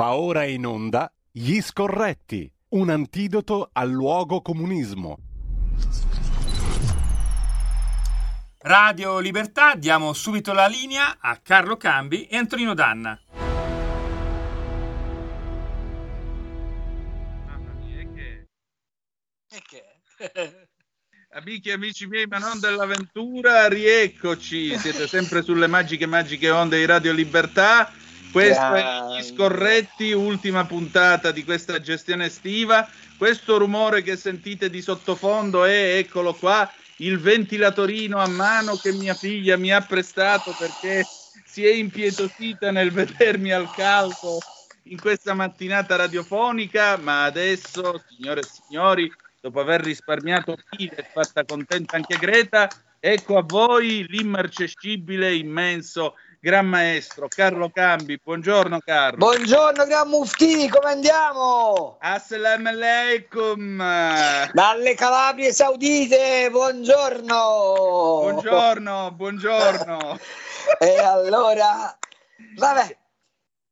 Va ora in onda Gli Scorretti, un antidoto al luogo comunismo. Radio Libertà, diamo subito la linea a Carlo Cambi e Antonino Danna. Mamma mia, e che? E che? Amici e amici miei, ma non dell'avventura, rieccoci, siete sempre sulle magiche, magiche onde di Radio Libertà. Questo è Gli Scorretti, ultima puntata di questa gestione estiva. Questo rumore che sentite di sottofondo è, eccolo qua, il ventilatorino a mano che mia figlia mi ha prestato perché si è impietosita nel vedermi al caldo in questa mattinata radiofonica. Ma adesso, signore e signori, dopo aver risparmiato Pile e fatta contenta anche Greta, ecco a voi l'immarcescibile, immenso Gran maestro Carlo Cambi, buongiorno Carlo. Buongiorno Gran Mufti, come andiamo? Assalamu alaikum. Dalle Calabrie Saudite, buongiorno. Buongiorno, buongiorno. e allora, vabbè,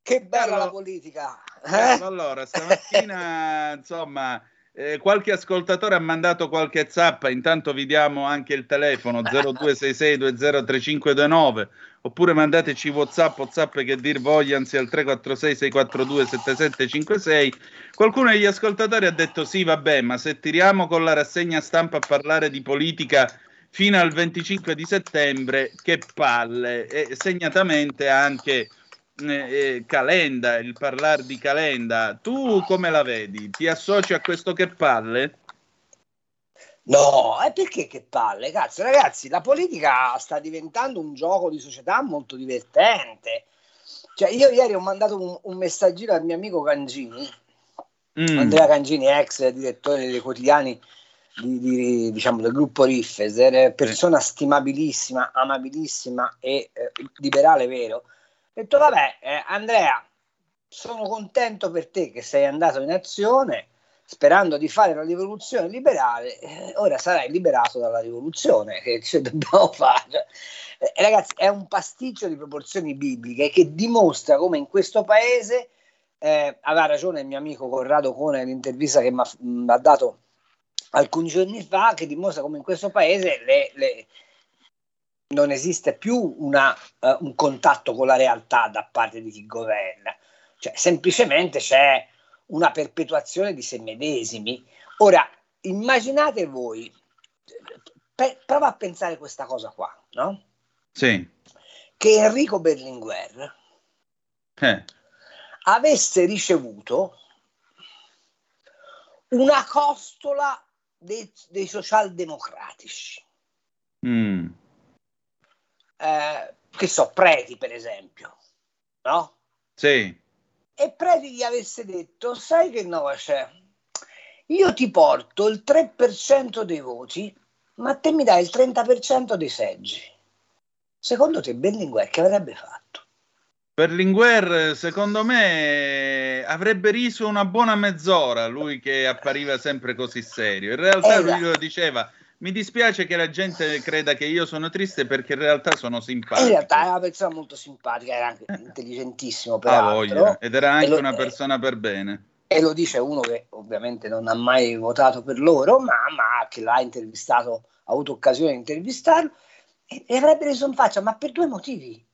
che bella Carlo, la politica. Eh? Allora, stamattina, insomma, eh, qualche ascoltatore ha mandato qualche zappa, intanto vi diamo anche il telefono 0266203529 oppure mandateci whatsapp whatsapp che dir vogliansi al 346 642 7756 qualcuno degli ascoltatori ha detto sì vabbè ma se tiriamo con la rassegna stampa a parlare di politica fino al 25 di settembre che palle. E segnatamente anche eh, eh, Calenda il parlare di Calenda. Tu come la vedi? Ti associ a questo che palle? No, e perché che palle? Cazzo, ragazzi, la politica sta diventando un gioco di società molto divertente. Cioè, io ieri ho mandato un, un messaggino al mio amico Cangini, mm. Andrea Cangini, ex direttore dei quotidiani di, di, diciamo, del gruppo Riffes, persona sì. stimabilissima, amabilissima e eh, liberale vero. Ho detto, vabbè, eh, Andrea, sono contento per te che sei andato in azione sperando di fare la rivoluzione liberale, eh, ora sarai liberato dalla rivoluzione, che ce dobbiamo fare. Eh, ragazzi, è un pasticcio di proporzioni bibliche che dimostra come in questo paese, eh, aveva ragione il mio amico Corrado Cone nell'intervista che mi ha dato alcuni giorni fa, che dimostra come in questo paese le, le, non esiste più una, uh, un contatto con la realtà da parte di chi governa, cioè semplicemente c'è una perpetuazione di se medesimi. Ora, immaginate voi, pe- prova a pensare questa cosa qua, no? Sì. Che Enrico Berlinguer eh. avesse ricevuto una costola dei, dei socialdemocratici. Mm. Eh, che so, Preti per esempio, no? Sì e Preti gli avesse detto, sai che no c'è? Io ti porto il 3% dei voti, ma te mi dai il 30% dei seggi. Secondo te Berlinguer che avrebbe fatto? Berlinguer, secondo me, avrebbe riso una buona mezz'ora, lui che appariva sempre così serio. In realtà esatto. lui lo diceva, mi dispiace che la gente creda che io sono triste perché in realtà sono simpatico. In realtà è una persona molto simpatica, era anche intelligentissimo peraltro. Ah, ed era anche lo, una persona per bene. E lo dice uno che ovviamente non ha mai votato per loro, ma, ma che l'ha intervistato, ha avuto occasione di intervistarlo, e, e avrebbe reso in faccia, ma per due motivi.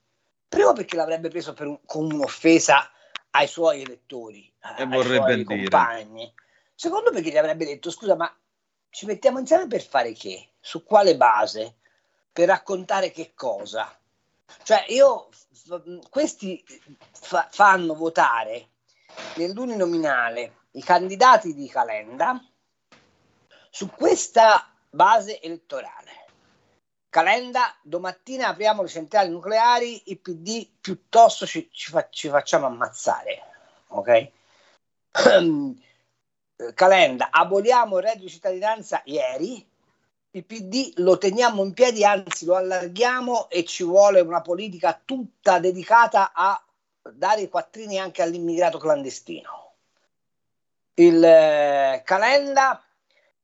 Primo perché l'avrebbe preso un, come un'offesa ai suoi elettori, e ai suoi dire. compagni. Secondo perché gli avrebbe detto, scusa, ma ci mettiamo insieme per fare che? Su quale base? Per raccontare che cosa? Cioè, io, questi fa, fanno votare nell'uninominale i candidati di Calenda su questa base elettorale. Calenda, domattina apriamo le centrali nucleari, il PD piuttosto ci, ci, fa, ci facciamo ammazzare. Ok? Calenda, aboliamo il reddito di cittadinanza ieri, il PD lo teniamo in piedi, anzi lo allarghiamo e ci vuole una politica tutta dedicata a dare i quattrini anche all'immigrato clandestino. Il eh, Calenda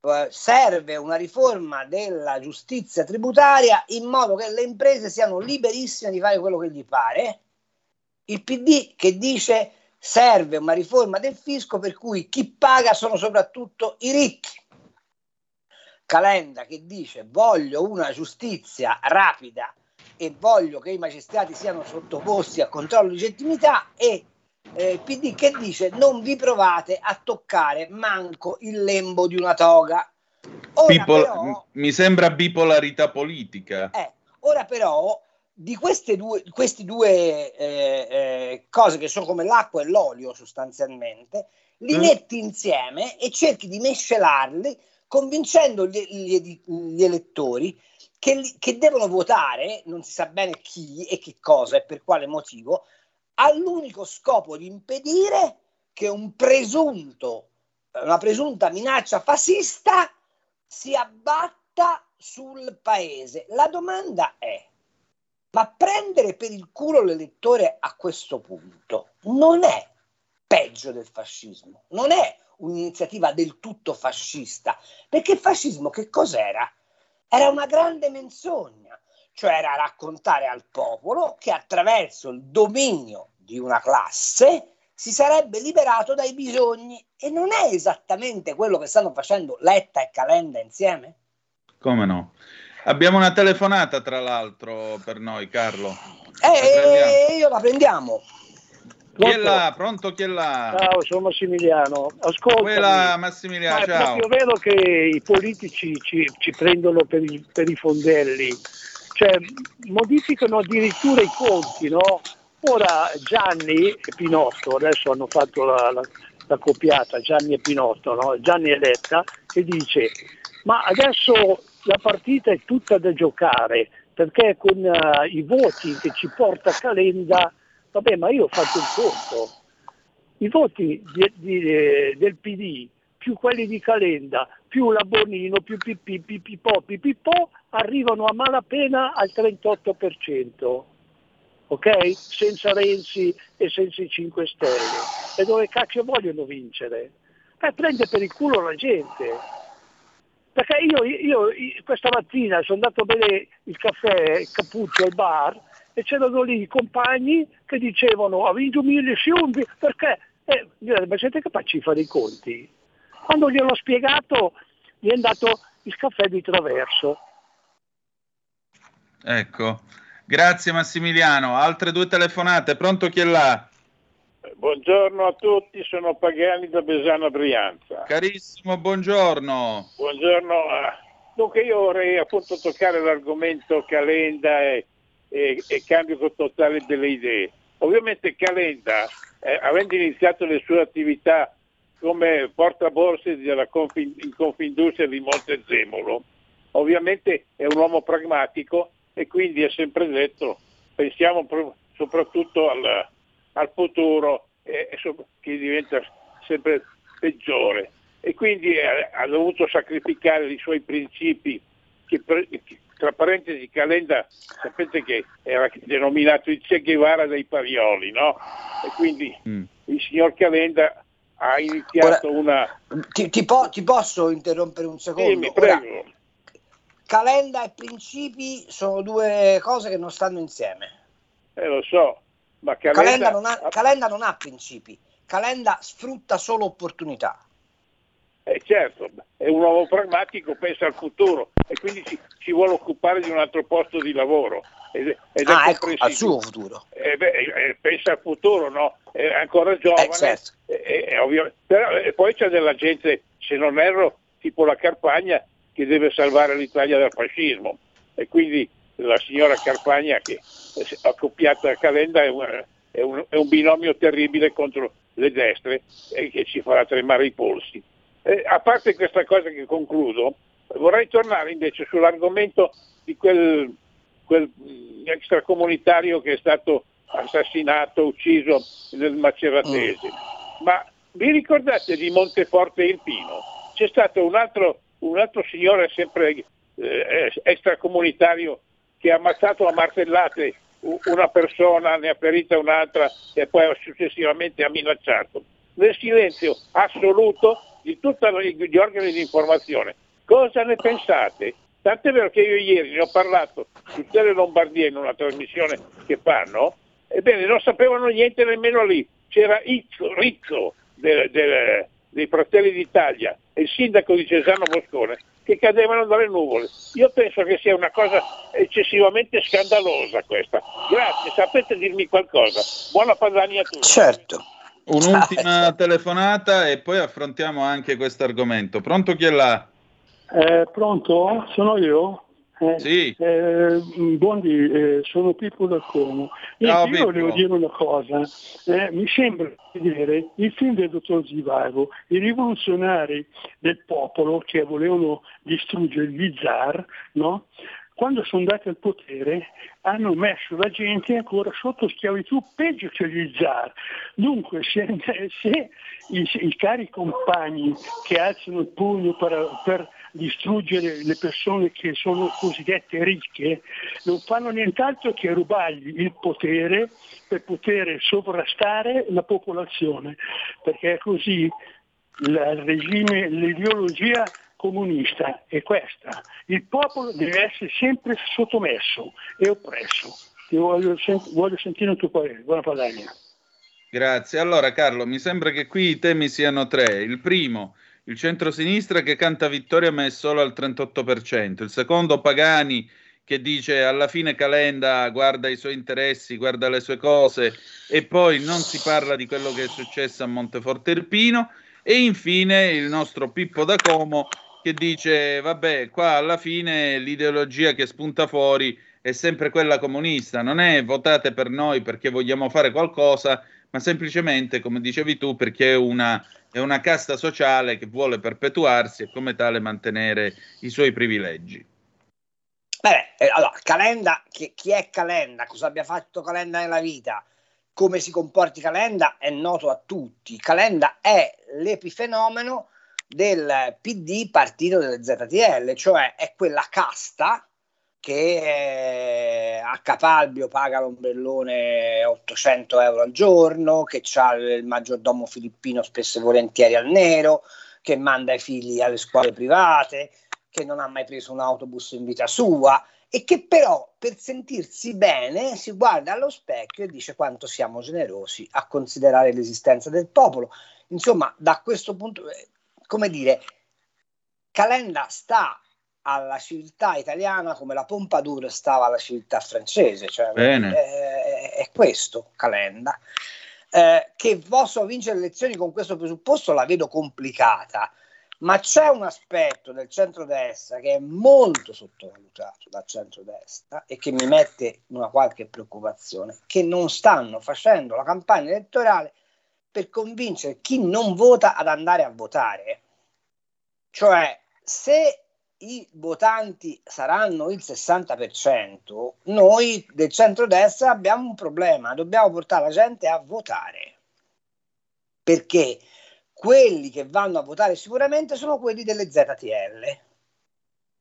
eh, serve una riforma della giustizia tributaria in modo che le imprese siano liberissime di fare quello che gli pare. Il PD che dice serve una riforma del fisco per cui chi paga sono soprattutto i ricchi. Calenda che dice voglio una giustizia rapida e voglio che i magistrati siano sottoposti a controllo di legittimità e eh, PD che dice non vi provate a toccare manco il lembo di una toga. Bipol- però, mi sembra bipolarità politica. Eh, ora però di queste due, queste due eh, eh, cose che sono come l'acqua e l'olio sostanzialmente, li mm. metti insieme e cerchi di mescelarli convincendo gli, gli, gli elettori che, che, devono votare, non si sa bene chi e che cosa e per quale motivo, all'unico scopo di impedire che un presunto, una presunta minaccia fascista si abbatta sul paese. La domanda è, ma prendere per il culo l'elettore a questo punto non è peggio del fascismo, non è un'iniziativa del tutto fascista, perché il fascismo che cos'era? Era una grande menzogna, cioè era raccontare al popolo che attraverso il dominio di una classe si sarebbe liberato dai bisogni e non è esattamente quello che stanno facendo Letta e Calenda insieme? Come no? Abbiamo una telefonata, tra l'altro, per noi, Carlo. Eh, io la prendiamo. Chi è là? Pronto chi è là? Ciao, sono Massimiliano. Ascolta. Quella Massimiliano, ciao. È proprio vero che i politici ci, ci prendono per i, per i, fondelli, cioè modificano addirittura i conti, no? Ora Gianni e Pinotto, adesso hanno fatto la, la, la copiata, Gianni e Pinotto, no? Gianni e Letta, che dice ma adesso la partita è tutta da giocare perché con uh, i voti che ci porta Calenda, vabbè ma io ho fatto il conto, i voti di, di, eh, del PD più quelli di Calenda, più la Bonino, più Pipì, Pipipò, Pipipò, arrivano a malapena al 38%, ok? Senza Renzi e senza i 5 Stelle. E dove cacchio vogliono vincere? Eh, prende per il culo la gente. Perché io, io, questa mattina sono andato a bere il caffè il cappuccio al bar e c'erano lì i compagni che dicevano ha vinto mille sciumbi perché? Eh, ma siete capaci di fare i conti? Quando gliel'ho spiegato gli è andato il caffè di traverso. Ecco, grazie Massimiliano. Altre due telefonate, pronto chi è là? Buongiorno a tutti, sono Pagani da Besana Brianza. Carissimo, buongiorno. Buongiorno. Dunque io vorrei appunto toccare l'argomento Calenda e, e, e cambio totale delle idee. Ovviamente Calenda, eh, avendo iniziato le sue attività come portaborse della Confin, in Confindustria di Montezemolo, ovviamente è un uomo pragmatico e quindi ha sempre detto pensiamo pro, soprattutto al, al futuro eh, che diventa sempre peggiore e quindi ha, ha dovuto sacrificare i suoi principi che, che tra parentesi Calenda sapete che era denominato il Che Guevara dei Parioli no? e quindi mm. il signor Calenda ha iniziato Ora, una ti, ti, po- ti, posso interrompere un secondo? Sì, mi prego. Ora, calenda e principi sono due cose che non stanno insieme eh lo so ma Calenda, Calenda, non ha, Calenda non ha principi, Calenda sfrutta solo opportunità. Eh certo, è un uomo pragmatico, pensa al futuro e quindi ci, ci vuole occupare di un altro posto di lavoro. Ed, ed ah, ecco, al suo futuro. Eh, beh, eh, pensa al futuro, no? È ancora giovane. Eh, certo. eh, Però, eh, poi c'è della gente, se non erro, tipo la Carpagna, che deve salvare l'Italia dal fascismo. E quindi la signora Carpagna che è accoppiata a Calenda è un, è, un, è un, binomio terribile contro le destre e che ci farà tremare i polsi. Eh, a parte questa cosa che concludo, vorrei tornare invece sull'argomento di quel, quel extracomunitario che è stato assassinato, ucciso nel Maceratese. Mm. Ma vi ricordate di Monteforte Irpino? C'è stato un altro, un altro signore sempre eh, extracomunitario che ha ammazzato a martellate una persona, ne ha ferita un'altra e poi successivamente ha minacciato. Nel silenzio assoluto di tutti gli organi di informazione. Cosa ne pensate? Tant'è vero che io ieri ne ho parlato su Tele Lombardia in una trasmissione che fanno, ebbene non sapevano niente nemmeno lì. c'era Izzo, Rizzo del, del, dei Fratelli d'Italia e il sindaco di Cesano Boscone che cadevano dalle nuvole. Io penso che sia una cosa eccessivamente scandalosa questa. Grazie, sapete dirmi qualcosa. Buona Padania a tutti. Certo. Un'ultima telefonata e poi affrontiamo anche questo argomento. Pronto chi è là? Eh, pronto? Sono io? Eh, sì. Eh, buondì, eh, sono Pippo da Como. Ciao, io Pippo. volevo dire una cosa, eh, mi sembra vedere il film del dottor Zivago, i rivoluzionari del popolo che volevano distruggere gli zar, no? quando sono andati al potere hanno messo la gente ancora sotto schiavitù peggio che gli zar. Dunque se, se i, i, cari compagni che alzano il pugno per, per, distruggere le persone che sono cosiddette ricche non fanno nient'altro che rubargli il potere per poter sovrastare la popolazione, perché è così il regime, l'ideologia comunista è questa. Il popolo deve essere sempre sottomesso e oppresso. Ti voglio, voglio sentire il tuo parere. Buona Padania. Grazie. Allora Carlo, mi sembra che qui i temi siano tre. Il primo, il centro-sinistra che canta vittoria ma è solo al 38%. Il secondo, Pagani che dice alla fine Calenda guarda i suoi interessi, guarda le sue cose e poi non si parla di quello che è successo a Monteforte Irpino. E infine il nostro Pippo da Como che dice vabbè qua alla fine l'ideologia che spunta fuori è sempre quella comunista, non è votate per noi perché vogliamo fare qualcosa, ma semplicemente, come dicevi tu, perché è una, è una casta sociale che vuole perpetuarsi e come tale mantenere i suoi privilegi. Beh, eh, allora, Calenda, chi, chi è Calenda? Cosa abbia fatto Calenda nella vita? Come si comporti Calenda è noto a tutti. Calenda è l'epifenomeno del PD partito delle ZTL, cioè è quella casta che a Capalbio paga l'ombrellone 800 euro al giorno, che ha il maggiordomo filippino spesso e volentieri al nero, che manda i figli alle scuole private, che non ha mai preso un autobus in vita sua e che però per sentirsi bene si guarda allo specchio e dice quanto siamo generosi a considerare l'esistenza del popolo. Insomma, da questo punto, eh, come dire, Calenda sta alla civiltà italiana come la Pompadour stava alla civiltà francese, cioè è, è, questo Calenda. Eh, che posso vincere le elezioni con questo presupposto la vedo complicata, ma c'è un aspetto del centrodestra che è molto sottovalutato dal centrodestra e che mi mette una qualche preoccupazione, che non stanno facendo la campagna elettorale per convincere chi non vota ad andare a votare. Cioè, se i votanti saranno il 60%, noi del centrodestra abbiamo un problema, dobbiamo portare la gente a votare. Perché quelli che vanno a votare sicuramente sono quelli delle ZTL.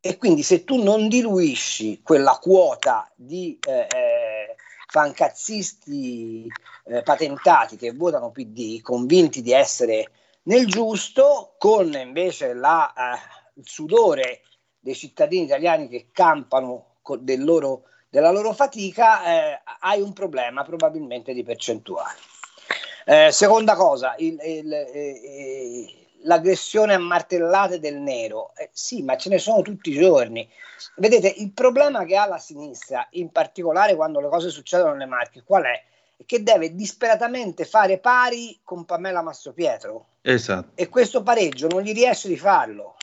E quindi se tu non diluisci quella quota di eh, eh, fancazzisti eh, patentati che votano PD, convinti di essere nel giusto, con invece la, eh, il sudore dei cittadini italiani che campano del loro, della loro fatica, eh, hai un problema probabilmente di percentuale. Eh, seconda cosa, il, il, eh, l'aggressione a martellate del nero. Eh, sì, ma ce ne sono tutti i giorni. Vedete, il problema che ha la sinistra, in particolare quando le cose succedono nelle Marche, qual è? È che deve disperatamente fare pari con Pamela Mastropietro. Esatto. E questo pareggio non gli riesce di farlo.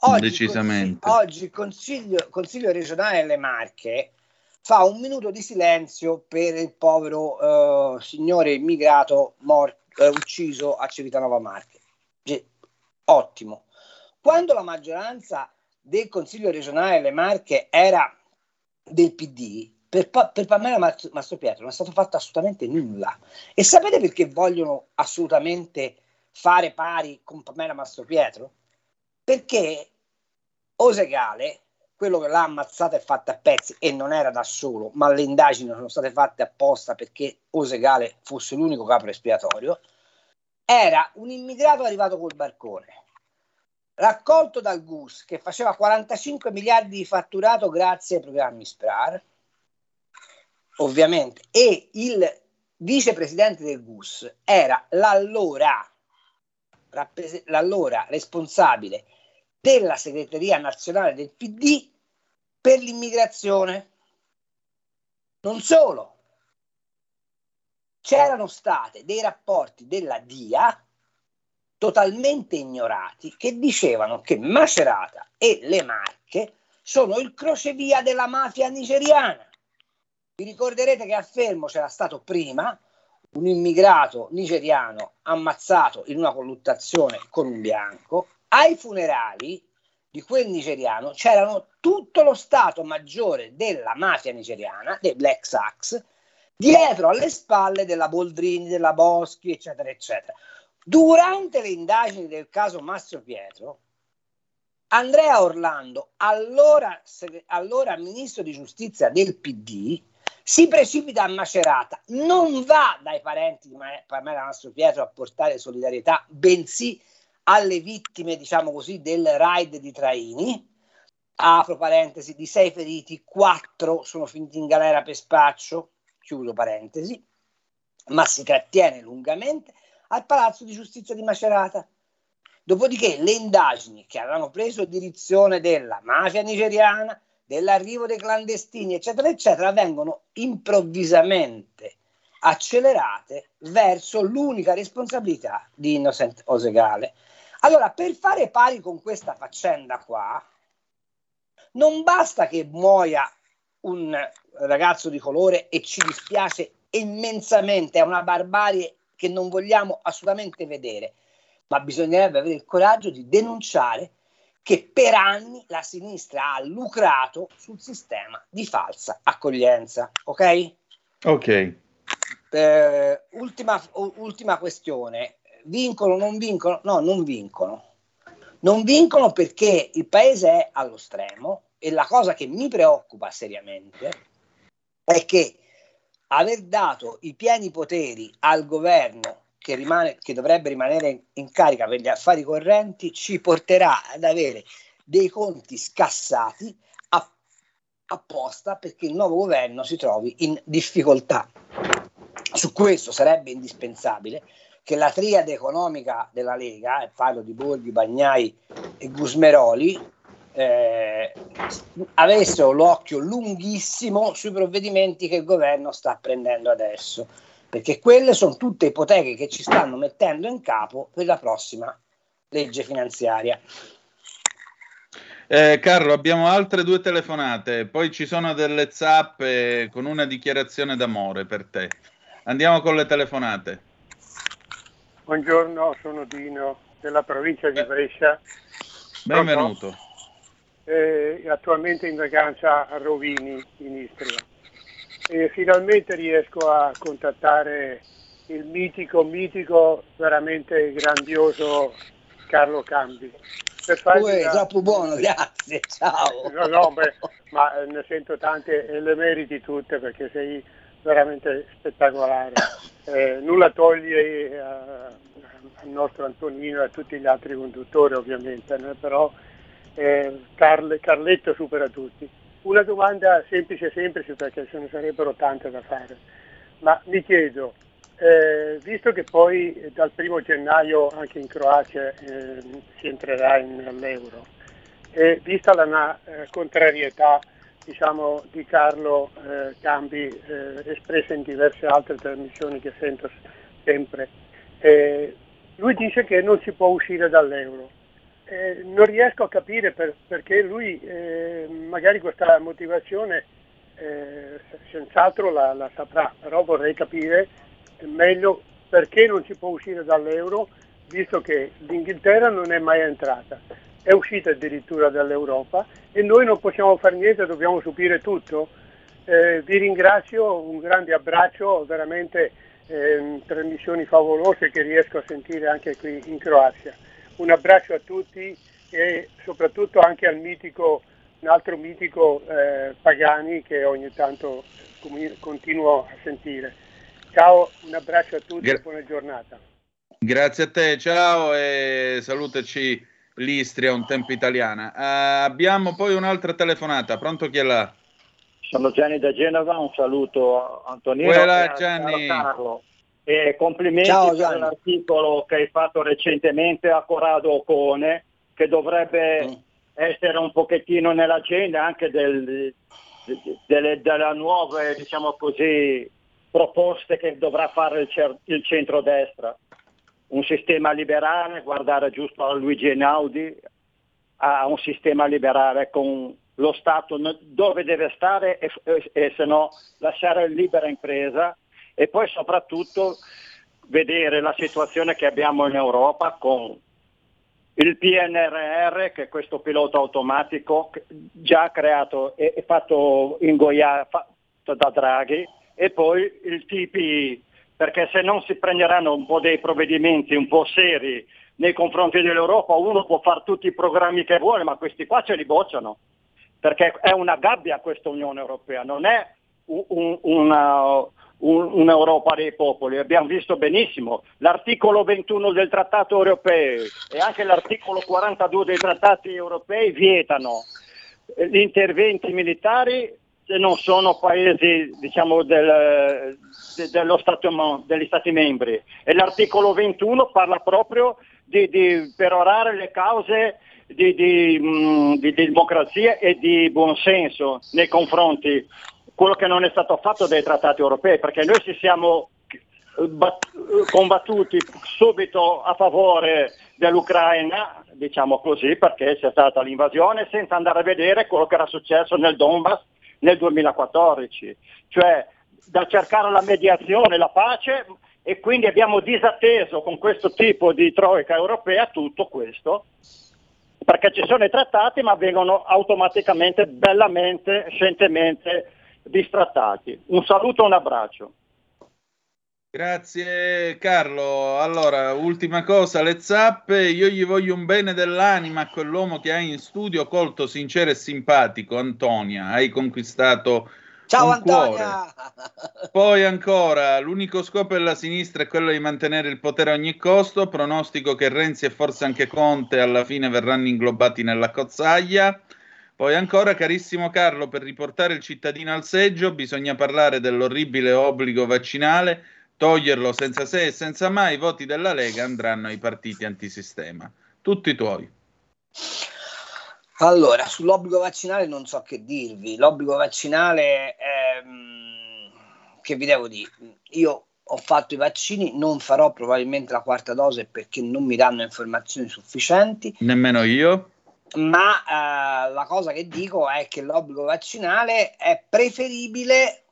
Oggi, Decisamente. oggi il consiglio, consiglio regionale delle Marche fa un minuto di silenzio per il povero uh, signore immigrato morto, uh, ucciso a Civitanova Marche ottimo. Quando la maggioranza del Consiglio regionale delle Marche era del PD, per, per Pamela Mastropietro non è stato fatto assolutamente nulla. E sapete perché vogliono assolutamente fare pari con Pamela Mastropietro? Perché Osegale, quello che l'ha ammazzata e fatta a pezzi, e non era da solo, ma le indagini sono state fatte apposta perché Osegale fosse l'unico capo espiatorio, era un immigrato arrivato col barcone, raccolto dal GUS che faceva 45 miliardi di fatturato grazie ai programmi SPRAR, ovviamente, e il vicepresidente del GUS era l'allora, l'allora responsabile della segreteria nazionale del PD per l'immigrazione. Non solo, c'erano stati dei rapporti della DIA totalmente ignorati che dicevano che Macerata e le Marche sono il crocevia della mafia nigeriana. Vi ricorderete che a Fermo c'era stato prima un immigrato nigeriano ammazzato in una colluttazione con un bianco. Ai funerali di quel nigeriano c'erano tutto lo stato maggiore della mafia nigeriana, dei Black Sax, dietro alle spalle della Boldrini, della Boschi, eccetera, eccetera. Durante le indagini del caso Mastro Pietro, Andrea Orlando, allora, allora ministro di giustizia del PD, si precipita a Macerata, non va dai parenti di Pamela Mastro Pietro a portare solidarietà, bensì alle vittime, diciamo così, del raid di Traini. Apro parentesi, di sei feriti, quattro sono finiti in galera per spaccio, chiudo parentesi, ma si trattiene lungamente al Palazzo di Giustizia di Macerata. Dopodiché le indagini che avevano preso direzione della mafia nigeriana, dell'arrivo dei clandestini, eccetera, eccetera, vengono improvvisamente accelerate verso l'unica responsabilità di Innocent Osegale. Allora, per fare pari con questa faccenda qua, non basta che muoia un ragazzo di colore e ci dispiace immensamente, è una barbarie che non vogliamo assolutamente vedere, ma bisognerebbe avere il coraggio di denunciare che per anni la sinistra ha lucrato sul sistema di falsa accoglienza. Ok? Ok. Eh, ultima, ultima questione. Vincono non vincono? No, non vincono. Non vincono perché il paese è allo stremo e la cosa che mi preoccupa seriamente è che aver dato i pieni poteri al governo che, rimane, che dovrebbe rimanere in carica per gli affari correnti ci porterà ad avere dei conti scassati apposta perché il nuovo governo si trovi in difficoltà. Su questo sarebbe indispensabile che la triade economica della Lega, e parlo di Borghi, Bagnai e Gusmeroli, eh, avessero l'occhio lunghissimo sui provvedimenti che il governo sta prendendo adesso, perché quelle sono tutte ipoteche che ci stanno mettendo in capo per la prossima legge finanziaria. Eh, Carlo, abbiamo altre due telefonate, poi ci sono delle zappe con una dichiarazione d'amore per te. Andiamo con le telefonate. Buongiorno, sono Dino della provincia di Brescia. Benvenuto eh, attualmente in vacanza a Rovini in Istria. E finalmente riesco a contattare il mitico, mitico, veramente grandioso Carlo Cambi. Per tu sei una... troppo buono, grazie, ciao. No, no, beh, ma ne sento tante e le meriti tutte perché sei veramente spettacolare. Eh, nulla toglie eh, al nostro Antonino e a tutti gli altri conduttori ovviamente, né? però eh, Carle, Carletto supera tutti. Una domanda semplice semplice perché ce ne sarebbero tante da fare, ma mi chiedo, eh, visto che poi dal primo gennaio anche in Croazia eh, si entrerà nell'euro, e vista la eh, contrarietà diciamo, di Carlo eh, Cambi eh, espressa in diverse altre trasmissioni che sento sempre, eh, lui dice che non si può uscire dall'euro. Non riesco a capire per, perché lui eh, magari questa motivazione eh, senz'altro la, la, saprà, però vorrei capire meglio perché non si può uscire dall'euro visto che l'Inghilterra non è mai entrata, è uscita addirittura dall'Europa e noi non possiamo fare niente, dobbiamo subire tutto. Eh, vi ringrazio, un grande abbraccio, veramente ehm, trasmissioni favolose che riesco a sentire anche qui in Croazia un abbraccio a tutti e soprattutto anche al mitico, un altro mitico eh, Pagani che ogni tanto continuo a sentire. Ciao, un abbraccio a tutti Gra- e buona giornata. Grazie a te, ciao e salutaci l'Istria, un tempo italiana. Uh, abbiamo poi un'altra telefonata, pronto chi è là? sono Gianni da Genova, un saluto a Antonino Quella, Gianni. Carlo. E complimenti Ciao, per l'articolo che hai fatto recentemente a Corrado Ocone, che dovrebbe mm. essere un pochettino nell'agenda anche del, delle, delle nuove, diciamo così, proposte che dovrà fare il, il centrodestra. Un sistema liberale, guardare giusto a Luigi Einaudi, a un sistema liberale con lo Stato dove deve stare e, e, e se no lasciare libera impresa e poi soprattutto vedere la situazione che abbiamo in Europa con il PNRR, che è questo pilota automatico già creato e fatto ingoiare da Draghi, e poi il TPI, perché se non si prenderanno un po' dei provvedimenti un po' seri nei confronti dell'Europa, uno può fare tutti i programmi che vuole, ma questi qua ce li bocciano, perché è una gabbia questa Unione Europea, non è un, un, una, un, un'Europa dei popoli. Abbiamo visto benissimo l'articolo 21 del Trattato europeo e anche l'articolo 42 dei Trattati europei vietano gli interventi militari non sono paesi diciamo, del, de, dello Stato, degli Stati membri. E l'articolo 21 parla proprio di, di perorare le cause di, di, mh, di, democrazia e di buonsenso nei confronti quello che non è stato fatto dai trattati europei, perché noi ci siamo combattuti subito a favore dell'Ucraina, diciamo così, perché c'è stata l'invasione, senza andare a vedere quello che era successo nel Donbass nel 2014, cioè da cercare la mediazione, la pace e quindi abbiamo disatteso con questo tipo di troica europea tutto questo perché ci sono i trattati ma vengono automaticamente, bellamente, scientemente distrattati. Un saluto e un abbraccio. Grazie Carlo. Allora, ultima cosa, le zappe, io gli voglio un bene dell'anima a quell'uomo che hai in studio, colto, sincero e simpatico, Antonia, hai conquistato Ciao Antonia! Cuore. Poi ancora, l'unico scopo della sinistra è quello di mantenere il potere a ogni costo, pronostico che Renzi e forse anche Conte alla fine verranno inglobati nella cozzaglia. Poi ancora, carissimo Carlo, per riportare il cittadino al seggio bisogna parlare dell'orribile obbligo vaccinale, toglierlo senza se e senza mai, i voti della Lega andranno ai partiti antisistema. Tutti tuoi. Allora, sull'obbligo vaccinale non so che dirvi. L'obbligo vaccinale, ehm, che vi devo dire, io ho fatto i vaccini, non farò probabilmente la quarta dose perché non mi danno informazioni sufficienti. Nemmeno io ma eh, la cosa che dico è che l'obbligo vaccinale è preferibile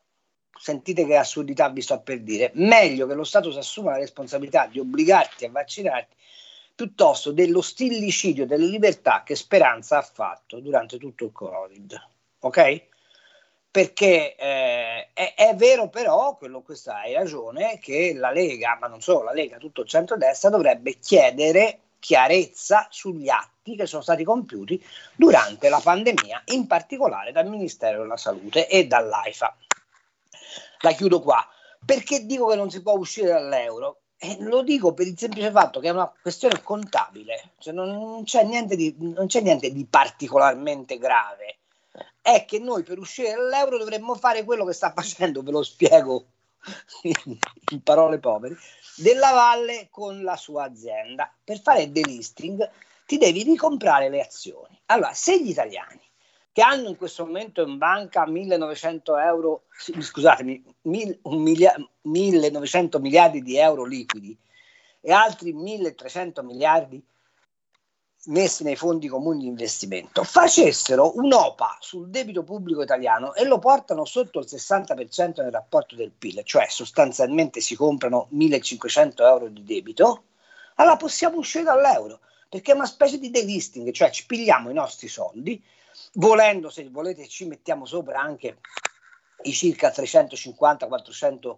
sentite che assurdità vi sto per dire meglio che lo Stato si assuma la responsabilità di obbligarti a vaccinarti piuttosto dello stillicidio delle libertà che Speranza ha fatto durante tutto il Covid ok? perché eh, è, è, vero però, quello, questa hai ragione, che la Lega, ma non solo la Lega, tutto il centrodestra dovrebbe chiedere chiarezza sugli atti che sono stati compiuti durante la pandemia, in particolare dal Ministero della Salute e dall'AIFA. La chiudo qua. Perché dico che non si può uscire dall'euro? Eh, lo dico per il semplice fatto che è una questione contabile, cioè non, non, c'è di, non, c'è niente di, particolarmente grave. È che noi per uscire dall'euro dovremmo fare quello che sta facendo, ve lo spiego in parole povere, della Valle con la sua azienda. Per fare delisting ti devi ricomprare le azioni. Allora, se gli italiani che hanno in questo momento in banca 1900 euro, scusatemi, mil, milia, 1900 miliardi di euro liquidi e altri 1300 miliardi messi nei fondi comuni di investimento, facessero un'OPA sul debito pubblico italiano e lo portano sotto il 60% nel rapporto del PIL, cioè sostanzialmente si comprano 1500 euro di debito, allora possiamo uscire dall'euro, perché è una specie di delisting, cioè ci pigliamo i nostri soldi, volendo, se volete, ci mettiamo sopra anche i circa 350-400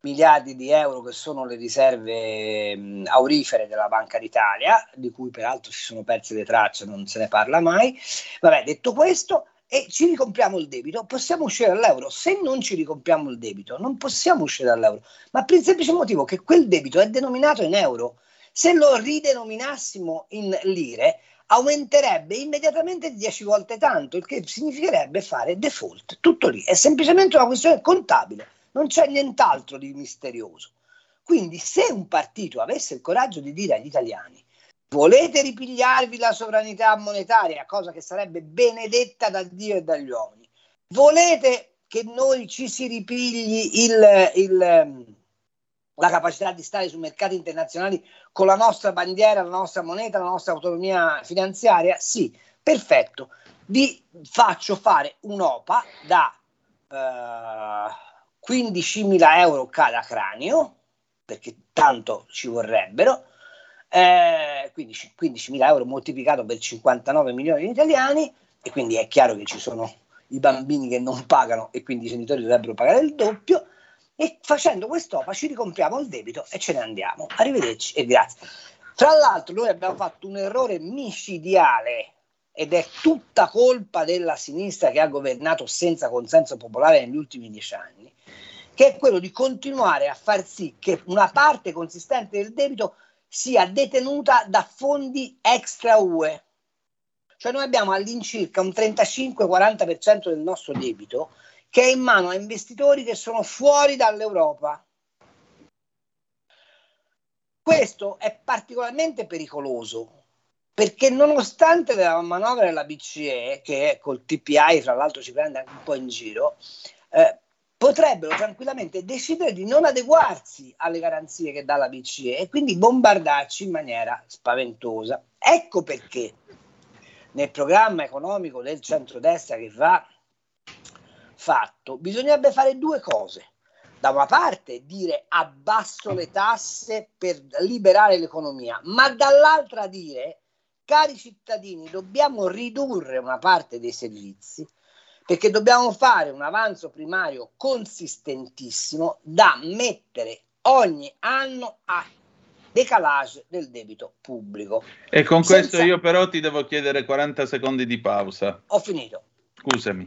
miliardi di euro che sono le riserve mh, aurifere della Banca d'Italia, di cui peraltro si sono perse le tracce, non se ne parla mai. Vabbè, detto questo, e ci ricompriamo il debito, possiamo uscire dall'euro. Se non ci ricompriamo il debito, non possiamo uscire dall'euro, ma per il semplice motivo che quel debito è denominato in euro. Se lo ridenominassimo in lire, aumenterebbe immediatamente di 10 volte tanto, il che significherebbe fare default. Tutto lì, è semplicemente una questione contabile, non c'è nient'altro di misterioso. Quindi se un partito avesse il coraggio di dire agli italiani volete ripigliarvi la sovranità monetaria, cosa che sarebbe benedetta da Dio e dagli uomini, volete che noi ci si ripigli il, il la capacità di stare sui mercati internazionali con la nostra bandiera, la nostra moneta, la nostra autonomia finanziaria? Sì, perfetto. Vi faccio fare un'OPA da eh, 15.000 euro cada cranio, perché tanto ci vorrebbero, eh, 15, 15.000 euro moltiplicato per 59 milioni di italiani, e quindi è chiaro che ci sono i bambini che non pagano e quindi i genitori dovrebbero pagare il doppio e facendo quest'OPA ci ricompriamo il debito e ce ne andiamo. Arrivederci e grazie. Tra l'altro noi abbiamo fatto un errore micidiale ed è tutta colpa della sinistra che ha governato senza consenso popolare negli ultimi dieci anni, che è quello di continuare a far sì che una parte consistente del debito sia detenuta da fondi extra UE. Cioè noi abbiamo all'incirca un 35-40% del nostro debito che è in mano a investitori che sono fuori dall'Europa. Questo è particolarmente pericoloso perché nonostante la manovra della BCE, che col TPI fra l'altro ci prende anche un po' in giro, eh, potrebbero tranquillamente decidere di non adeguarsi alle garanzie che dà la BCE e quindi bombardarci in maniera spaventosa. Ecco perché nel programma economico del centrodestra che va fatto, bisognerebbe fare due cose. Da una parte dire abbasso le tasse per liberare l'economia, ma dall'altra dire, cari cittadini, dobbiamo ridurre una parte dei servizi perché dobbiamo fare un avanzo primario consistentissimo da mettere ogni anno a decalage del debito pubblico. E con Senza... questo io però ti devo chiedere 40 secondi di pausa. Ho finito. Scusami.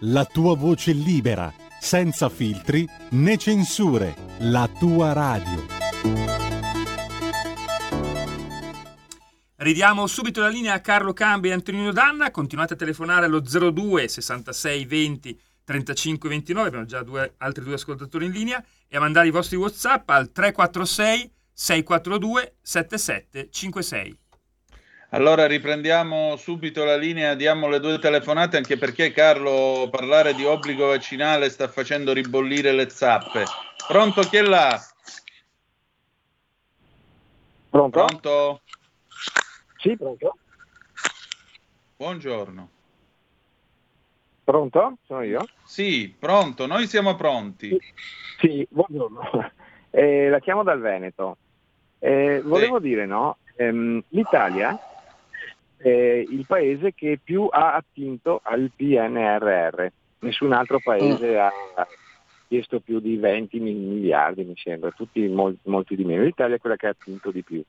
la tua voce libera, senza filtri né censure, la tua radio. Ridiamo subito la linea a Carlo Cambi e Antonino Danna, continuate a telefonare allo 02 66 20 35 29, abbiamo già due, altri due ascoltatori in linea, e a mandare i vostri WhatsApp al 346 642 7756. Allora riprendiamo subito la linea, diamo le due telefonate anche perché Carlo parlare di obbligo vaccinale sta facendo ribollire le zappe. Pronto chi è là? Pronto? Pronto? Sì, pronto. Buongiorno. Pronto? Sono io? Sì, pronto, noi siamo pronti. Sì, buongiorno. Eh, la chiamo dal Veneto. Eh, volevo sì. dire, no? Ehm, L'Italia eh, il paese che più ha attinto al PNRR. Nessun altro paese mm. ha chiesto più di 20 miliardi, mi sembra, tutti molti, molti di meno. L'Italia è quella che ha attinto di più.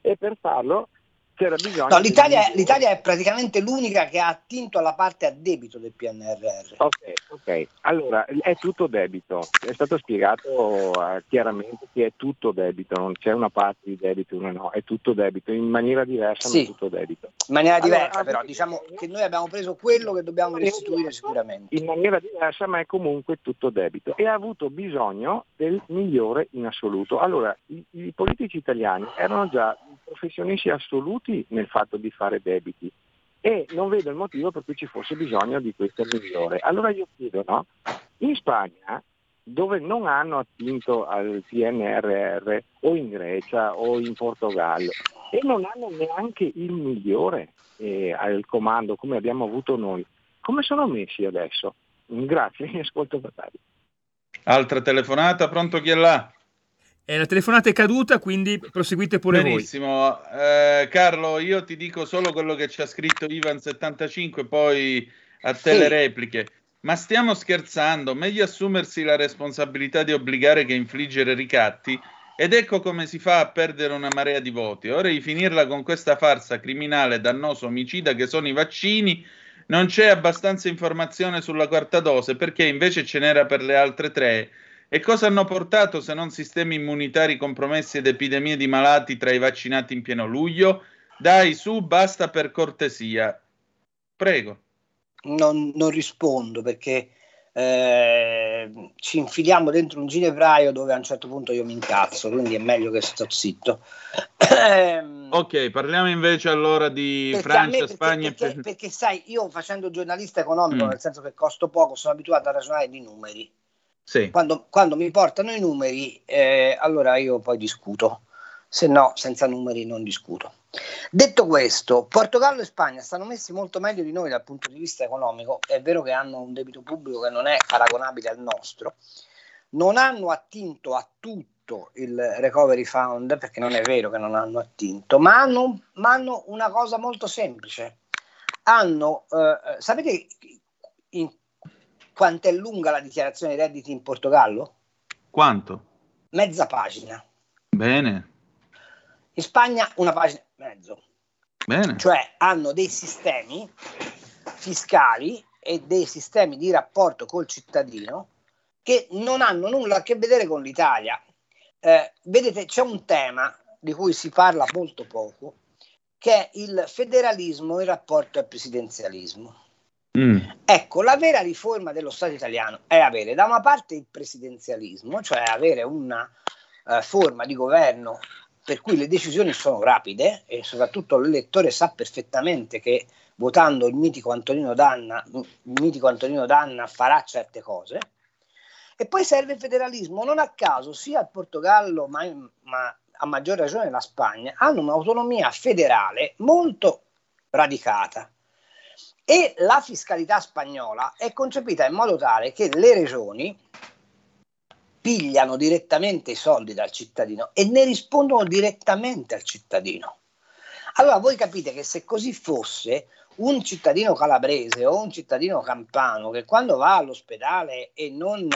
E per farlo c'era bisogno. No, l'Italia, di... l'Italia, è praticamente l'unica che ha attinto alla parte a debito del PNRR. Ok, ok. Allora è tutto debito. È stato spiegato uh, chiaramente che è tutto debito, non c'è una parte di debito una no, è tutto debito, in maniera diversa, sì. ma è tutto debito. In maniera allora, diversa, però diciamo che noi abbiamo preso quello che dobbiamo restituire sicuramente. In maniera diversa, ma è comunque tutto debito. E ha avuto bisogno del migliore in assoluto. Allora, i, i politici italiani erano già professionisti assoluti nel fatto di fare debiti e non vedo il motivo per cui ci fosse bisogno di questo migliore. Allora io chiedo, no? In Spagna, dove non hanno attinto al PNRR, o in Grecia o in Portogallo, e non hanno neanche il migliore eh, al comando come abbiamo avuto noi, come sono messi adesso? Grazie, ascolto Batari. Altra telefonata, pronto chi è là? Eh, la telefonata è caduta, quindi proseguite pure Benissimo. voi. Eh, Carlo, io ti dico solo quello che ci ha scritto Ivan75, poi a te sì. le repliche. Ma stiamo scherzando, meglio assumersi la responsabilità di obbligare che infliggere ricatti ed ecco come si fa a perdere una marea di voti. Ora di finirla con questa farsa criminale, dannosa, omicida che sono i vaccini, non c'è abbastanza informazione sulla quarta dose perché invece ce n'era per le altre tre e cosa hanno portato se non sistemi immunitari compromessi ed epidemie di malati tra i vaccinati in pieno luglio? Dai, su, basta per cortesia. Prego. Non, non rispondo perché eh, ci infiliamo dentro un ginepraio dove a un certo punto io mi incazzo, quindi è meglio che sto zitto. ok, parliamo invece allora di perché Francia, perché, Spagna. Perché, perché, perché, sai, io facendo giornalista economico, mm. nel senso che costo poco, sono abituato a ragionare di numeri. Sì. Quando, quando, mi portano i numeri, eh, allora io poi discuto, se no senza numeri non discuto. Detto questo, Portogallo e Spagna stanno messi molto meglio di noi dal punto di vista economico, è vero che hanno un debito pubblico che non è paragonabile al nostro, non hanno attinto a tutto il recovery fund, perché non è vero che non hanno attinto, ma hanno, ma hanno una cosa molto semplice. Hanno, eh, sapete in quanto è lunga la dichiarazione dei redditi in Portogallo? Quanto? Mezza pagina. Bene. In Spagna una pagina e mezzo. Bene. Cioè hanno dei sistemi fiscali e dei sistemi di rapporto col cittadino che non hanno nulla a che vedere con l'Italia. Eh, vedete, c'è un tema di cui si parla molto poco, che è il federalismo in rapporto al presidenzialismo. Mm. Ecco, la vera riforma dello Stato italiano è avere da una parte il presidenzialismo, cioè avere una uh, forma di governo per cui le decisioni sono rapide e soprattutto l'elettore sa perfettamente che votando il mitico Antonino Danna, il mitico Antonino Danna farà certe cose. E poi serve il federalismo. Non a caso sia il Portogallo, ma, ma a maggior ragione la Spagna, hanno un'autonomia federale molto radicata e la fiscalità spagnola è concepita in modo tale che le regioni pigliano direttamente i soldi dal cittadino e ne rispondono direttamente al cittadino. Allora voi capite che se così fosse, un cittadino calabrese o un cittadino campano che quando va all'ospedale e non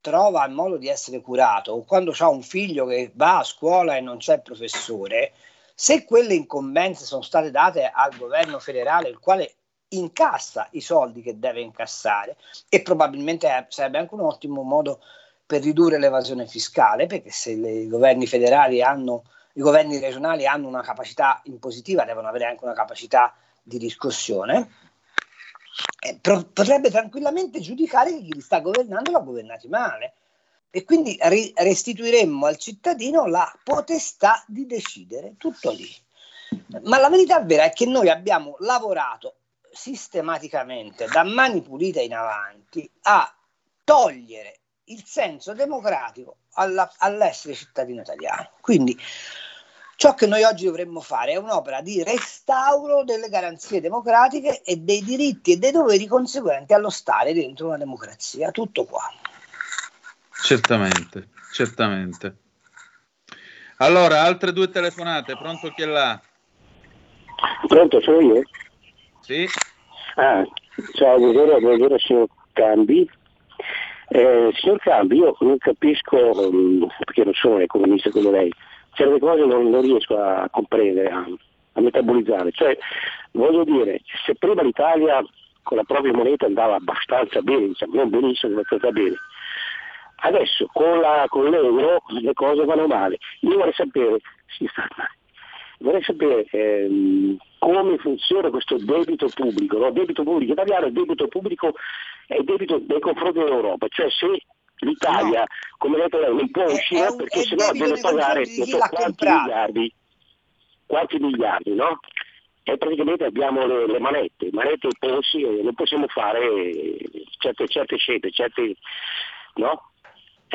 trova il modo di essere curato o quando ha un figlio che va a scuola e non c'è il professore, se quelle incombenze sono state date al governo federale, il quale incassa i soldi che deve incassare e probabilmente sarebbe anche un ottimo modo per ridurre l'evasione fiscale, perché se i governi federali hanno, i governi regionali hanno una capacità impositiva, devono avere anche una capacità di riscossione, eh, potrebbe tranquillamente giudicare che chi li sta governando l'ha governati male e quindi ri- restituiremmo al cittadino la potestà di decidere, tutto lì. Ma la verità vera è che noi abbiamo lavorato sistematicamente da mani pulite in avanti a togliere il senso democratico alla, all'essere cittadino italiano. Quindi ciò che noi oggi dovremmo fare è un'opera di restauro delle garanzie democratiche e dei diritti e dei doveri conseguenti allo stare dentro una democrazia. Tutto qua. Certamente, certamente. Allora, altre due telefonate, pronto chi è là? Pronto, sono io? Sì. Ah, ciao, buongiorno, buongiorno signor Cambi. Eh, signor Cambi, io non capisco, um, perché non sono economista come lei, certe cose non, non riesco a comprendere, a, a, metabolizzare. Cioè, voglio dire, se prima l'Italia con la propria moneta andava abbastanza bene, diciamo, non benissimo, ma abbastanza bene, adesso con, la, con l'euro le cose vanno male. Io vorrei sapere, si sta male vorrei sapere ehm, come funziona questo debito pubblico, no? debito pubblico italiano e debito pubblico e debito nei confronti dell'Europa, cioè se l'Italia, no. come detto lei, non può uscire un, perché sennò deve pagare so, quanti miliardi, quanti miliardi, no? E praticamente abbiamo le, le manette, manette e polsi e non possiamo fare certe, certe scelte, certe, no?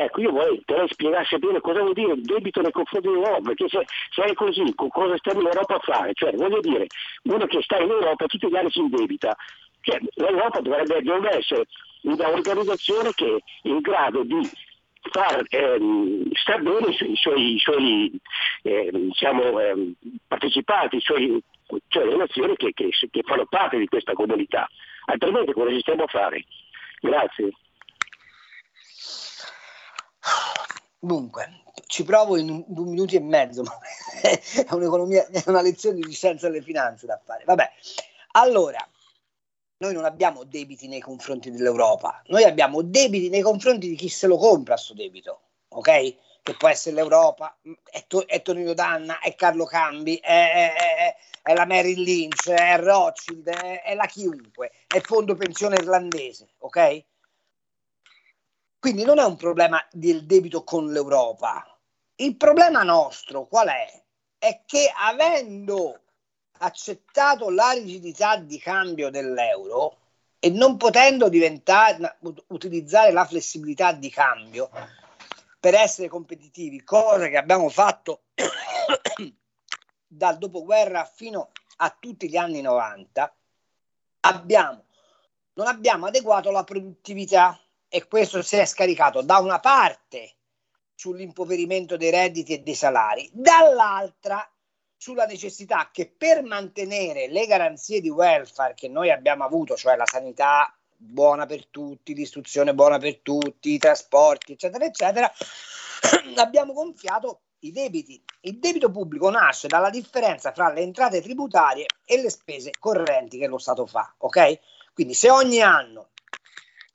Ecco, io vorrei che lei spiegasse bene cosa vuol dire debito nei confronti dell'Europa, perché se, se, è così, cosa stiamo in Europa a fare? Cioè, voglio dire, uno che sta in Europa tutti gli anni si indebita. Cioè, L'Europa dovrebbe, dovrebbe essere un'organizzazione che è in grado di far ehm, star bene i suoi, i suoi eh, diciamo, ehm, partecipanti, i suoi, cioè le nazioni che, che, che fanno parte di questa comunità. Altrimenti cosa ci stiamo a fare? Grazie. Dunque, ci provo in un, un minuto e mezzo, ma è, un'economia, è una lezione di scienza delle finanze da fare. Vabbè, allora, noi non abbiamo debiti nei confronti dell'Europa, noi abbiamo debiti nei confronti di chi se lo compra questo debito, ok? Che può essere l'Europa, è, to- è Tonino Danna, è Carlo Cambi, è, è, è la Merrill Lynch, è Rothschild, è, la chiunque, è fondo pensione irlandese, ok? Quindi non è un problema del debito con l'Europa. Il problema nostro qual è? È che avendo accettato la rigidità di cambio dell'euro e non potendo utilizzare la flessibilità di cambio per essere competitivi, cosa che abbiamo fatto dal dopoguerra fino a tutti gli anni 90, abbiamo, non abbiamo adeguato la produttività e questo si è scaricato da una parte sull'impoverimento dei redditi e dei salari, dall'altra sulla necessità che per mantenere le garanzie di welfare che noi abbiamo avuto, cioè la sanità buona per tutti, l'istruzione buona per tutti, i trasporti, eccetera, eccetera, abbiamo gonfiato i debiti. Il debito pubblico nasce dalla differenza tra le entrate tributarie e le spese correnti che lo Stato fa, ok? Quindi se ogni anno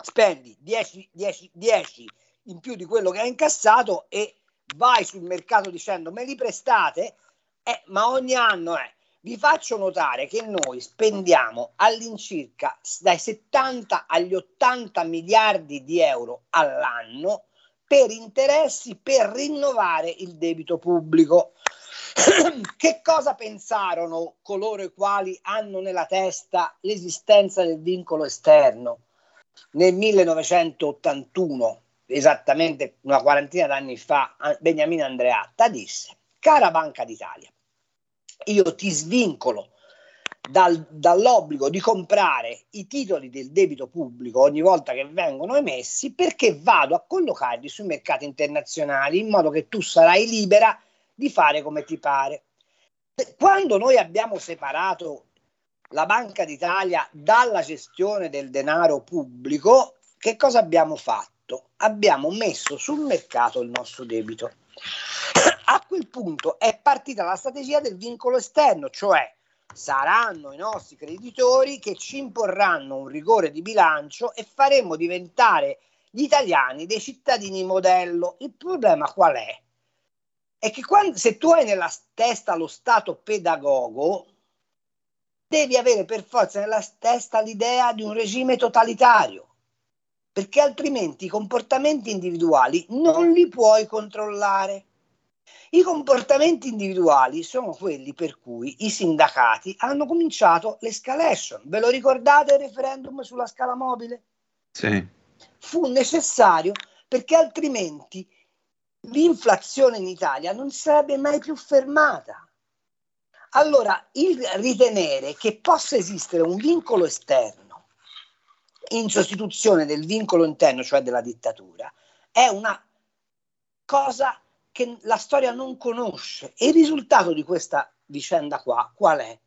spendi 10, 10, 10 in più di quello che hai incassato e vai sul mercato dicendo me li prestate, eh, ma ogni anno è. Vi faccio notare che noi spendiamo all'incirca dai 70 agli 80 miliardi di euro all'anno per interessi per rinnovare il debito pubblico. che cosa pensarono coloro i quali hanno nella testa l'esistenza del vincolo esterno? Nel 1981, esattamente una quarantina d'anni fa, Beniamino Andreatta disse, cara Banca d'Italia, io ti svincolo dal, dall'obbligo di comprare i titoli del debito pubblico ogni volta che vengono emessi perché vado a collocarli sui mercati internazionali in modo che tu sarai libera di fare come ti pare. Quando noi abbiamo separato la Banca d'Italia dalla gestione del denaro pubblico, che cosa abbiamo fatto? Abbiamo messo sul mercato il nostro debito. A quel punto è partita la strategia del vincolo esterno, cioè saranno i nostri creditori che ci imporranno un rigore di bilancio e faremo diventare gli italiani dei cittadini modello. Il problema qual è? È che quando, se tu hai nella testa lo Stato pedagogo, devi avere per forza nella testa l'idea di un regime totalitario, perché altrimenti i comportamenti individuali non li puoi controllare. I comportamenti individuali sono quelli per cui i sindacati hanno cominciato l'escalation. Ve lo ricordate il referendum sulla scala mobile? Sì. Fu necessario perché altrimenti l'inflazione in Italia non sarebbe mai più fermata. Allora, il ritenere che possa esistere un vincolo esterno in sostituzione del vincolo interno, cioè della dittatura, è una cosa che la storia non conosce. E il risultato di questa vicenda qua qual è?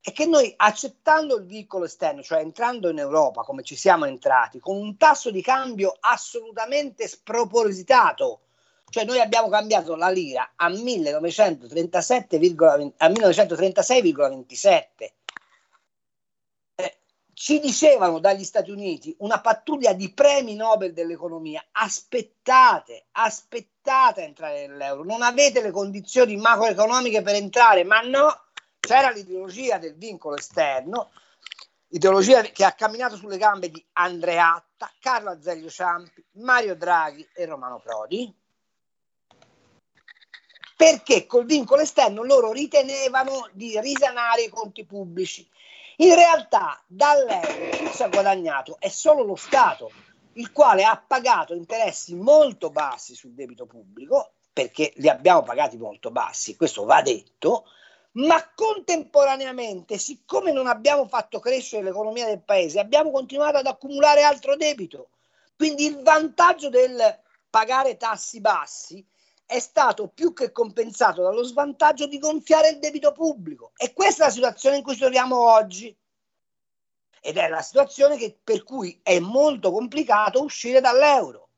È che noi accettando il vincolo esterno, cioè entrando in Europa come ci siamo entrati, con un tasso di cambio assolutamente spropositato, cioè noi abbiamo cambiato la lira a, 1937, a 1936,27. Eh, ci dicevano dagli Stati Uniti una pattuglia di premi Nobel dell'economia, aspettate, aspettate a entrare nell'euro, non avete le condizioni macroeconomiche per entrare, ma no, c'era l'ideologia del vincolo esterno, ideologia che ha camminato sulle gambe di Andreatta, Carlo Azeglio Ciampi, Mario Draghi e Romano Prodi perché col vincolo esterno loro ritenevano di risanare i conti pubblici. In realtà dall'euro chi si è guadagnato è solo lo Stato, il quale ha pagato interessi molto bassi sul debito pubblico, perché li abbiamo pagati molto bassi, questo va detto, ma contemporaneamente, siccome non abbiamo fatto crescere l'economia del paese, abbiamo continuato ad accumulare altro debito. Quindi il vantaggio del pagare tassi bassi è stato più che compensato dallo svantaggio di gonfiare il debito pubblico. E questa è la situazione in cui ci troviamo oggi. Ed è la situazione che, per cui è molto complicato uscire dall'euro.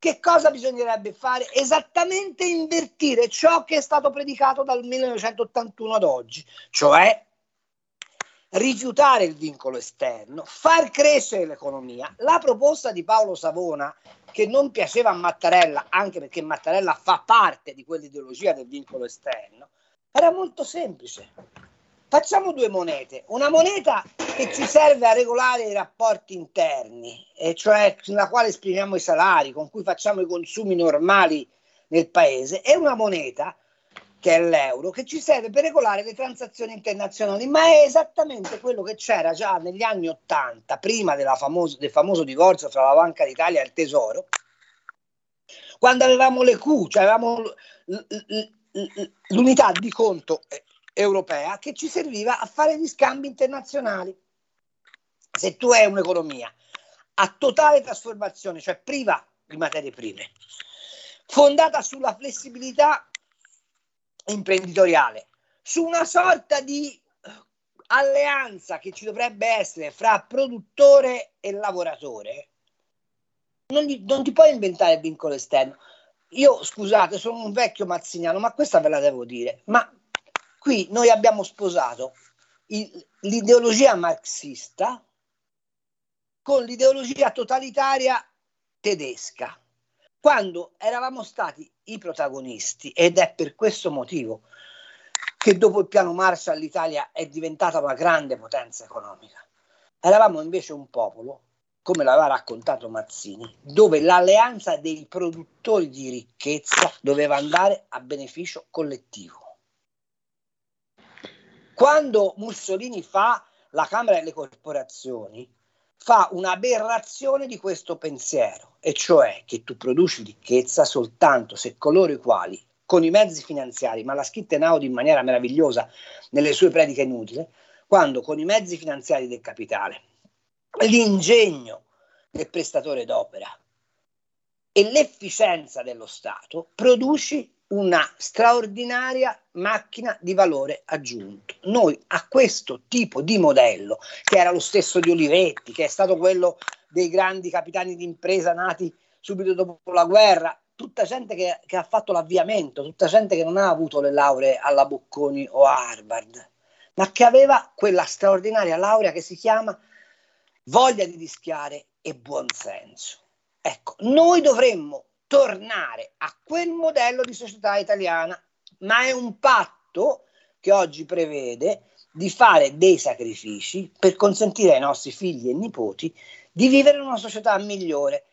Che cosa bisognerebbe fare? Esattamente invertire ciò che è stato predicato dal 1981 ad oggi, cioè rifiutare il vincolo esterno, far crescere l'economia. La proposta di Paolo Savona, che non piaceva a Mattarella, anche perché Mattarella fa parte di quell'ideologia del vincolo esterno, era molto semplice. Facciamo due monete, una moneta che ci serve a regolare i rapporti interni, e cioè nella quale esprimiamo i salari, con cui facciamo i consumi normali nel paese, e una moneta che è l'euro, che ci serve per regolare le transazioni internazionali, ma è esattamente quello che c'era già negli anni Ottanta, prima famoso, del famoso divorzio tra la Banca d'Italia e il Tesoro, quando avevamo le Q, cioè avevamo l'unità di conto europea che ci serviva a fare gli scambi internazionali. Se tu hai un'economia a totale trasformazione, cioè priva di materie prime, fondata sulla flessibilità imprenditoriale, su una sorta di alleanza che ci dovrebbe essere fra produttore e lavoratore, non, gli, non ti puoi inventare il vincolo esterno. Io, scusate, sono un vecchio mazziniano, ma questa ve la devo dire. Ma qui noi abbiamo sposato il, l'ideologia marxista con l'ideologia totalitaria tedesca quando eravamo stati i protagonisti ed è per questo motivo che dopo il piano Marshall l'Italia è diventata una grande potenza economica. Eravamo invece un popolo, come l'aveva raccontato Mazzini, dove l'alleanza dei produttori di ricchezza doveva andare a beneficio collettivo. Quando Mussolini fa la Camera delle Corporazioni, fa un'aberrazione di questo pensiero, e cioè che tu produci ricchezza soltanto se coloro i quali, con i mezzi finanziari, ma l'ha scritta Einaudi in maniera meravigliosa nelle sue prediche inutili, quando con i mezzi finanziari del capitale, l'ingegno del prestatore d'opera e l'efficienza dello Stato, produci una straordinaria macchina di valore aggiunto. Noi a questo tipo di modello, che era lo stesso di Olivetti, che è stato quello dei grandi capitani di impresa nati subito dopo la guerra, tutta gente che, che ha fatto l'avviamento, tutta gente che non ha avuto le lauree alla Bocconi o a Harvard, ma che aveva quella straordinaria laurea che si chiama voglia di rischiare e buonsenso. Ecco, noi dovremmo tornare a quel modello di società italiana, ma è un patto che oggi prevede di fare dei sacrifici per consentire ai nostri figli e nipoti di vivere in una società migliore.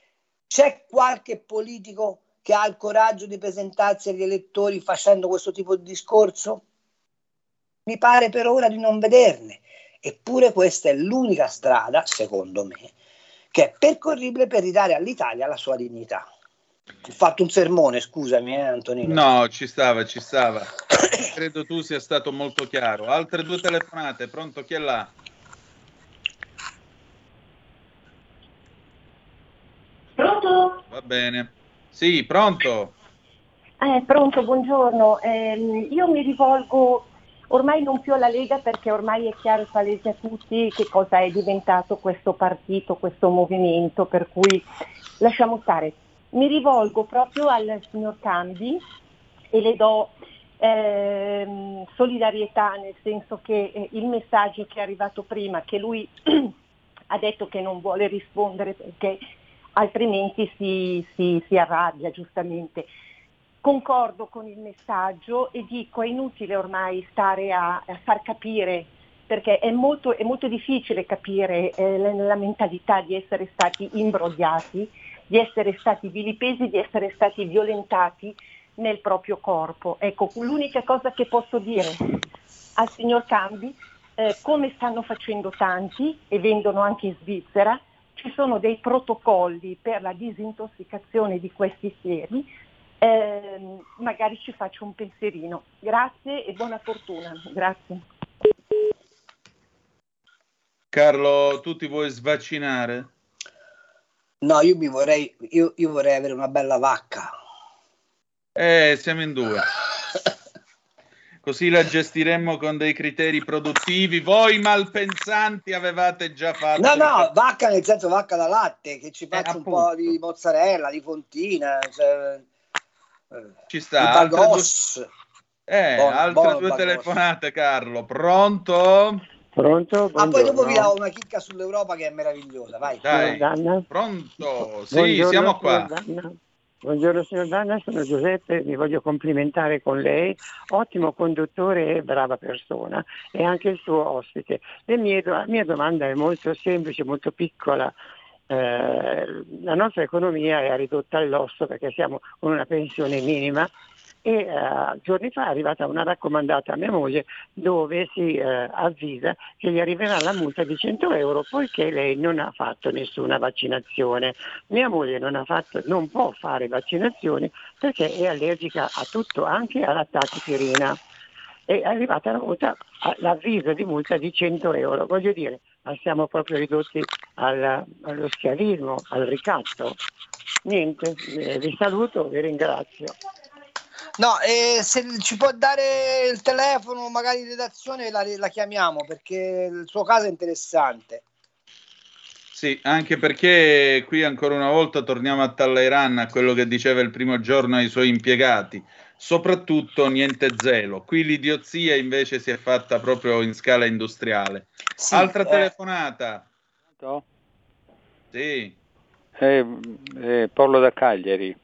C'è qualche politico che ha il coraggio di presentarsi agli elettori facendo questo tipo di discorso? Mi pare per ora di non vederne. Eppure questa è l'unica strada, secondo me, che è percorribile per ridare all'Italia la sua dignità. Ho fatto un sermone, scusami, eh, Antonino. No, ci stava, ci stava. Credo tu sia stato molto chiaro. Altre due telefonate, pronto? Chi è là? Pronto? Va bene. Sì, pronto? Eh, pronto, buongiorno. Eh, io mi rivolgo ormai non più alla Lega perché ormai è chiaro e palese a tutti che cosa è diventato questo partito, questo movimento, per cui lasciamo stare mi rivolgo proprio al signor Cambi e le do eh, solidarietà nel senso che eh, il messaggio che è arrivato prima, che lui ha detto che non vuole rispondere perché altrimenti si, si, si arrabbia giustamente. Concordo con il messaggio e dico è inutile ormai stare a, a far capire perché è molto, è molto difficile capire eh, la, la mentalità di essere stati imbrogliati di essere stati vilipesi, di essere stati violentati nel proprio corpo. Ecco, l'unica cosa che posso dire al signor Cambi, eh, come stanno facendo tanti e vendono anche in Svizzera, ci sono dei protocolli per la disintossicazione di questi seri, eh, magari ci faccio un pensierino. Grazie e buona fortuna. Grazie. Carlo, tu ti vuoi svaccinare? No, io mi vorrei, io, io vorrei avere una bella vacca. Eh, siamo in due. Così la gestiremmo con dei criteri produttivi. Voi malpensanti avevate già fatto. No, no, vacca nel senso vacca da latte, che ci faccia eh, un po' di mozzarella, di fontina. Cioè, ci sta. Altre due, eh, buono, altre buono, due telefonate, Carlo. Pronto? Pronto? Ma ah, poi dopo vi do una chicca sull'Europa che è meravigliosa. Vai. Dai. Pronto? Sì, Buongiorno, siamo qua. Buongiorno signor Danna, sono Giuseppe, mi voglio complimentare con lei, ottimo conduttore e brava persona e anche il suo ospite. Mie, la mia domanda è molto semplice, molto piccola. Eh, la nostra economia è ridotta all'osso perché siamo con una pensione minima e uh, giorni fa è arrivata una raccomandata a mia moglie dove si uh, avvisa che gli arriverà la multa di 100 euro poiché lei non ha fatto nessuna vaccinazione. Mia moglie non, fatto, non può fare vaccinazioni perché è allergica a tutto, anche alla tachipirina. È arrivata la multa, l'avviso di multa di 100 euro. Voglio dire, ma siamo proprio ridotti al, allo schiavismo, al ricatto. Niente, eh, vi saluto, vi ringrazio. No, eh, se ci può dare il telefono, magari in redazione, la, la chiamiamo perché il suo caso è interessante. Sì, anche perché qui ancora una volta torniamo a Talleyrand, a quello che diceva il primo giorno ai suoi impiegati. Soprattutto niente zelo. Qui l'idiozia invece si è fatta proprio in scala industriale. Sì, Altra eh... telefonata. Sì. Eh, eh, Paolo da Cagliari.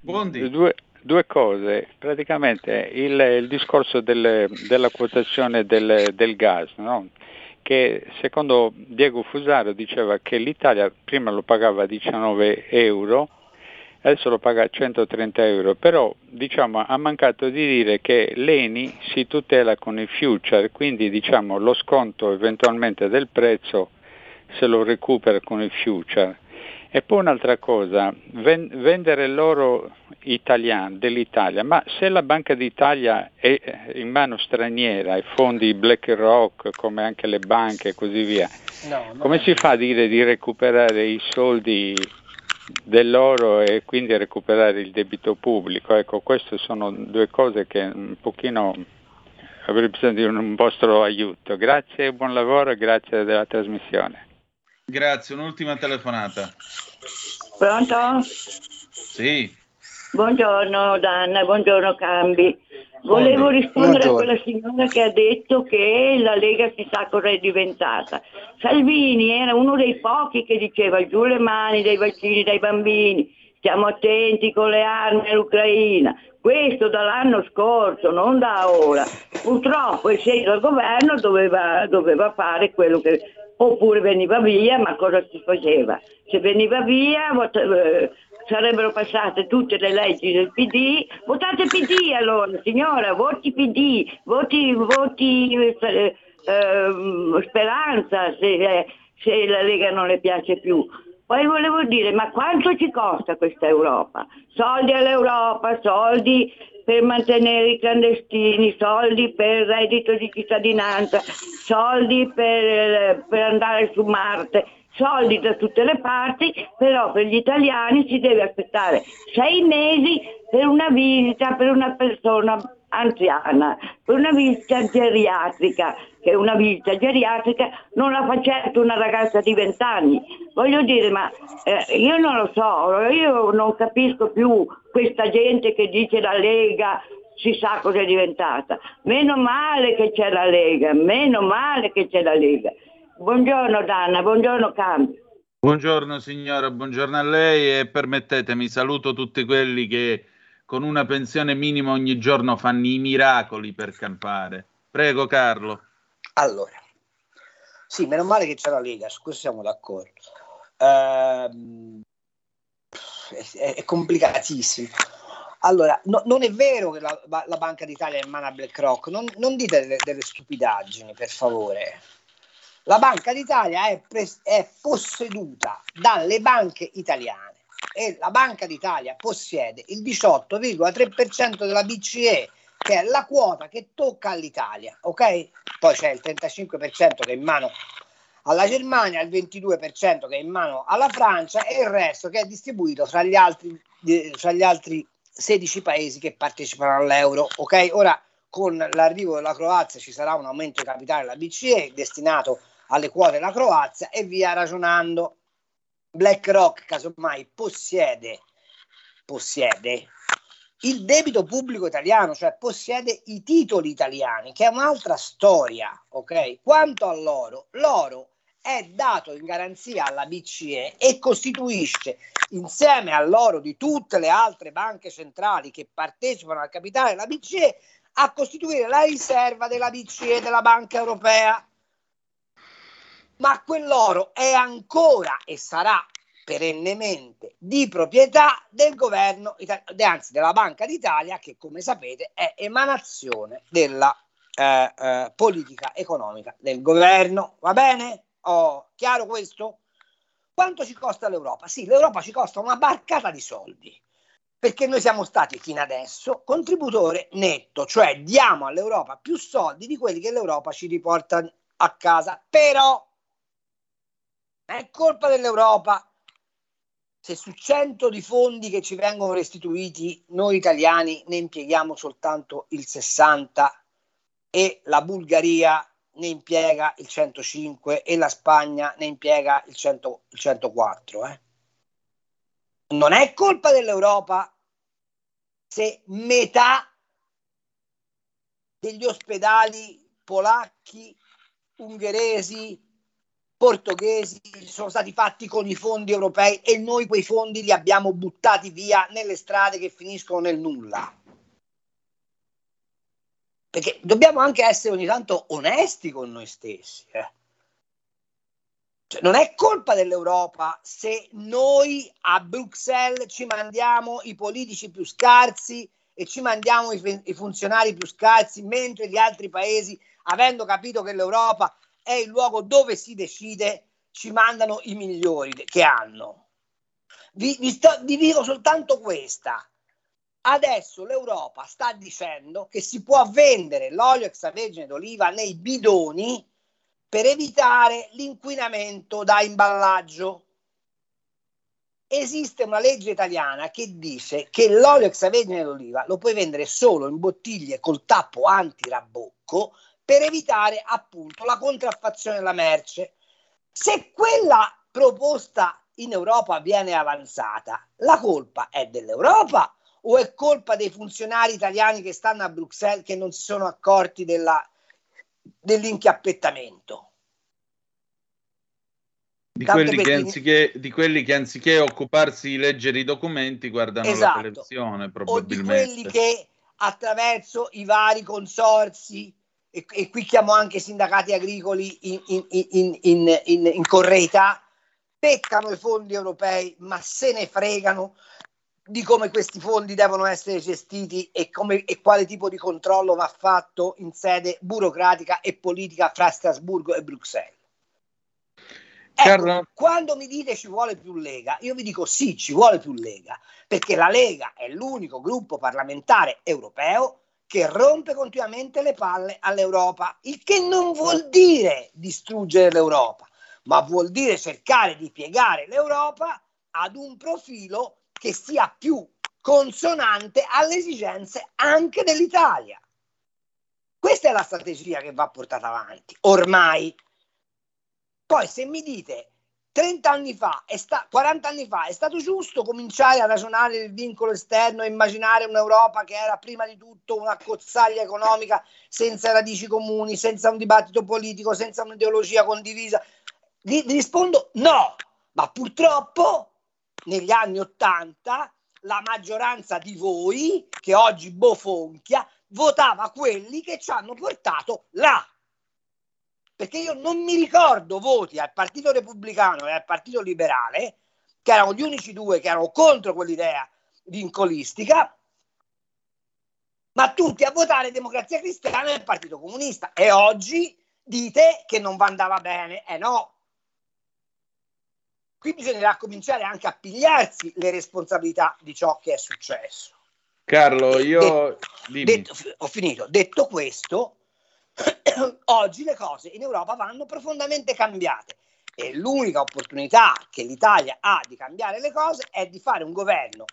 Buondì. Due, due cose, praticamente il, il discorso del, della quotazione del, del gas, no? che secondo Diego Fusaro diceva che l'Italia prima lo pagava 19 euro, adesso lo paga 130 euro, però diciamo, ha mancato di dire che l'ENI si tutela con il future, quindi diciamo, lo sconto eventualmente del prezzo se lo recupera con il future. E poi un'altra cosa, vendere l'oro italiano, dell'Italia, ma se la Banca d'Italia è in mano straniera, i fondi BlackRock, come anche le banche e così via, no, come si fa a dire di recuperare i soldi dell'oro e quindi recuperare il debito pubblico? Ecco, queste sono due cose che un pochino avrei bisogno di un vostro aiuto. Grazie, buon lavoro e grazie della trasmissione. Grazie, un'ultima telefonata. Pronto? Sì. Buongiorno Danna, buongiorno Cambi. Volevo rispondere buongiorno. a quella signora che ha detto che la Lega si sa cosa è diventata. Salvini era uno dei pochi che diceva giù le mani dai vaccini dai bambini, stiamo attenti con le armi all'Ucraina. Questo dall'anno scorso, non da ora. Purtroppo, essendo al governo, doveva, doveva fare quello che oppure veniva via, ma cosa si faceva? Se veniva via eh, sarebbero passate tutte le leggi del PD, votate PD allora signora, voti PD, voti, voti eh, eh, speranza se, eh, se la Lega non le piace più. Poi volevo dire, ma quanto ci costa questa Europa? Soldi all'Europa, soldi per mantenere i clandestini, soldi per il reddito di cittadinanza, soldi per, per andare su Marte, soldi da tutte le parti, però per gli italiani si deve aspettare sei mesi per una visita per una persona anziana, per una visita geriatrica, che una visita geriatrica non la fa certo una ragazza di 20 anni. Voglio dire, ma eh, io non lo so, io non capisco più questa gente che dice la Lega si sa cosa è diventata. Meno male che c'è la Lega, meno male che c'è la Lega. Buongiorno Danna, buongiorno Cambio. Buongiorno signora, buongiorno a lei e permettetemi, saluto tutti quelli che con una pensione minima ogni giorno fanno i miracoli per campare. Prego Carlo. Allora, sì, meno male che c'è la Lega, su questo siamo d'accordo. Ehm, è, è, complicatissimo. Allora, no, non è vero che la, la, Banca d'Italia è in mano a BlackRock, non, non dite delle, delle, stupidaggini, per favore. La Banca d'Italia è, pres- è posseduta dalle banche italiane e la Banca d'Italia possiede il 18,3% della BCE, che è la quota che tocca all'Italia, ok? Poi c'è il 35% che è in mano alla Germania, il 22% che è in mano alla Francia e il resto che è distribuito fra gli altri, fra gli altri 16 paesi che partecipano all'euro. Ok, ora con l'arrivo della Croazia ci sarà un aumento di capitale della BCE destinato alle quote della Croazia e via ragionando. BlackRock casomai possiede, possiede il debito pubblico italiano, cioè possiede i titoli italiani, che è un'altra storia, ok? Quanto all'oro, l'oro è dato in garanzia alla BCE e costituisce, insieme all'oro di tutte le altre banche centrali che partecipano al capitale della BCE, a costituire la riserva della BCE della Banca Europea. Ma quell'oro è ancora e sarà perennemente di proprietà del governo, anzi della Banca d'Italia, che come sapete è emanazione della eh, eh, politica economica del governo. Va bene? Oh, chiaro questo? Quanto ci costa l'Europa? Sì, l'Europa ci costa una barcata di soldi, perché noi siamo stati fino adesso contributore netto, cioè diamo all'Europa più soldi di quelli che l'Europa ci riporta a casa. Però è colpa dell'Europa se su 100 di fondi che ci vengono restituiti noi italiani ne impieghiamo soltanto il 60 e la Bulgaria ne impiega il 105 e la Spagna ne impiega il, 100, il 104. Eh? Non è colpa dell'Europa se metà degli ospedali polacchi, ungheresi, portoghesi sono stati fatti con i fondi europei e noi quei fondi li abbiamo buttati via nelle strade che finiscono nel nulla. Perché dobbiamo anche essere ogni tanto onesti con noi stessi. Eh. Cioè, non è colpa dell'Europa se noi a Bruxelles ci mandiamo i politici più scarsi e ci mandiamo i, i funzionari più scarsi, mentre gli altri paesi, avendo capito che l'Europa è il luogo dove si decide, ci mandano i migliori che hanno. Vi, vi, sto, vi dico soltanto questa. Adesso l'Europa sta dicendo che si può vendere l'olio extravergine d'oliva nei bidoni per evitare l'inquinamento da imballaggio. Esiste una legge italiana che dice che l'olio extravergine d'oliva lo puoi vendere solo in bottiglie col tappo antirabocco per evitare appunto la contraffazione della merce. Se quella proposta in Europa viene avanzata, la colpa è dell'Europa o è colpa dei funzionari italiani che stanno a Bruxelles che non si sono accorti della, dell'inchiappettamento? Di quelli, che anziché, di quelli, che anziché, occuparsi di leggere i documenti guardano esatto. la televisione probabilmente. O di quelli che attraverso i vari consorsi e, e qui chiamo anche i sindacati agricoli in, in, in, in, correità, peccano i fondi europei, ma se ne fregano di come questi fondi devono essere gestiti e, come, e quale tipo di controllo va fatto in sede burocratica e politica fra Strasburgo e Bruxelles. Ecco, quando mi dite ci vuole più Lega, io vi dico sì, ci vuole più Lega, perché la Lega è l'unico gruppo parlamentare europeo che rompe continuamente le palle all'Europa, il che non vuol dire distruggere l'Europa, ma vuol dire cercare di piegare l'Europa ad un profilo che sia più consonante alle esigenze anche dell'Italia. Questa è la strategia che va portata avanti, ormai. Poi se mi dite 30 anni fa, sta- 40 anni fa, è stato giusto cominciare a ragionare del vincolo esterno e immaginare un'Europa che era prima di tutto una cozzaglia economica senza radici comuni, senza un dibattito politico, senza un'ideologia condivisa? Vi, vi rispondo no, ma purtroppo negli anni 80 la maggioranza di voi, che oggi bofonchia, votava quelli che ci hanno portato là perché io non mi ricordo voti al Partito Repubblicano e al Partito Liberale, che erano gli unici due che erano contro quell'idea vincolistica, ma tutti a votare Democrazia Cristiana e il Partito Comunista. E oggi dite che non andava bene. Eh no. Qui bisognerà cominciare anche a pigliarsi le responsabilità di ciò che è successo. Carlo, io... Detto, detto, ho finito. Detto questo, oggi le cose in Europa vanno profondamente cambiate e l'unica opportunità che l'Italia ha di cambiare le cose è di fare un governo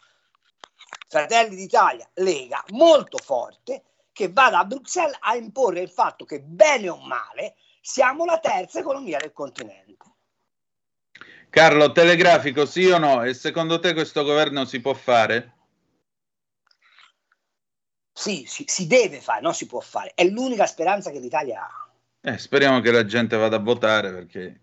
Fratelli d'Italia, Lega, molto forte, che vada a Bruxelles a imporre il fatto che bene o male siamo la terza economia del continente. Carlo, telegrafico sì o no? E secondo te questo governo si può fare? Sì, si, si deve fare, non si può fare. È l'unica speranza che l'Italia ha. Eh, speriamo che la gente vada a votare perché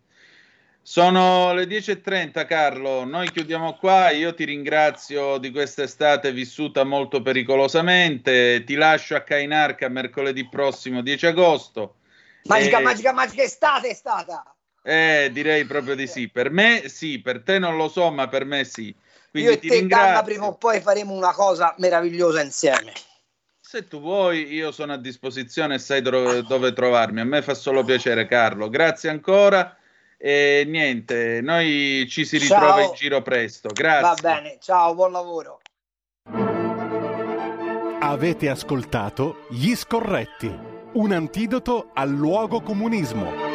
sono le 10.30 Carlo, noi chiudiamo qua, io ti ringrazio di questa estate vissuta molto pericolosamente, ti lascio a Cainarca mercoledì prossimo 10 agosto. Magica, e... magica, magica estate è stata! Eh, direi proprio di sì, per me sì, per te non lo so, ma per me sì. Quindi io e te Danna prima o poi faremo una cosa meravigliosa insieme. Se tu vuoi, io sono a disposizione e sai dove, dove trovarmi, a me fa solo piacere Carlo, grazie ancora e niente, noi ci si ritrova ciao. in giro presto. Grazie. Va bene, ciao, buon lavoro. Avete ascoltato Gli Scorretti, un antidoto al luogo comunismo.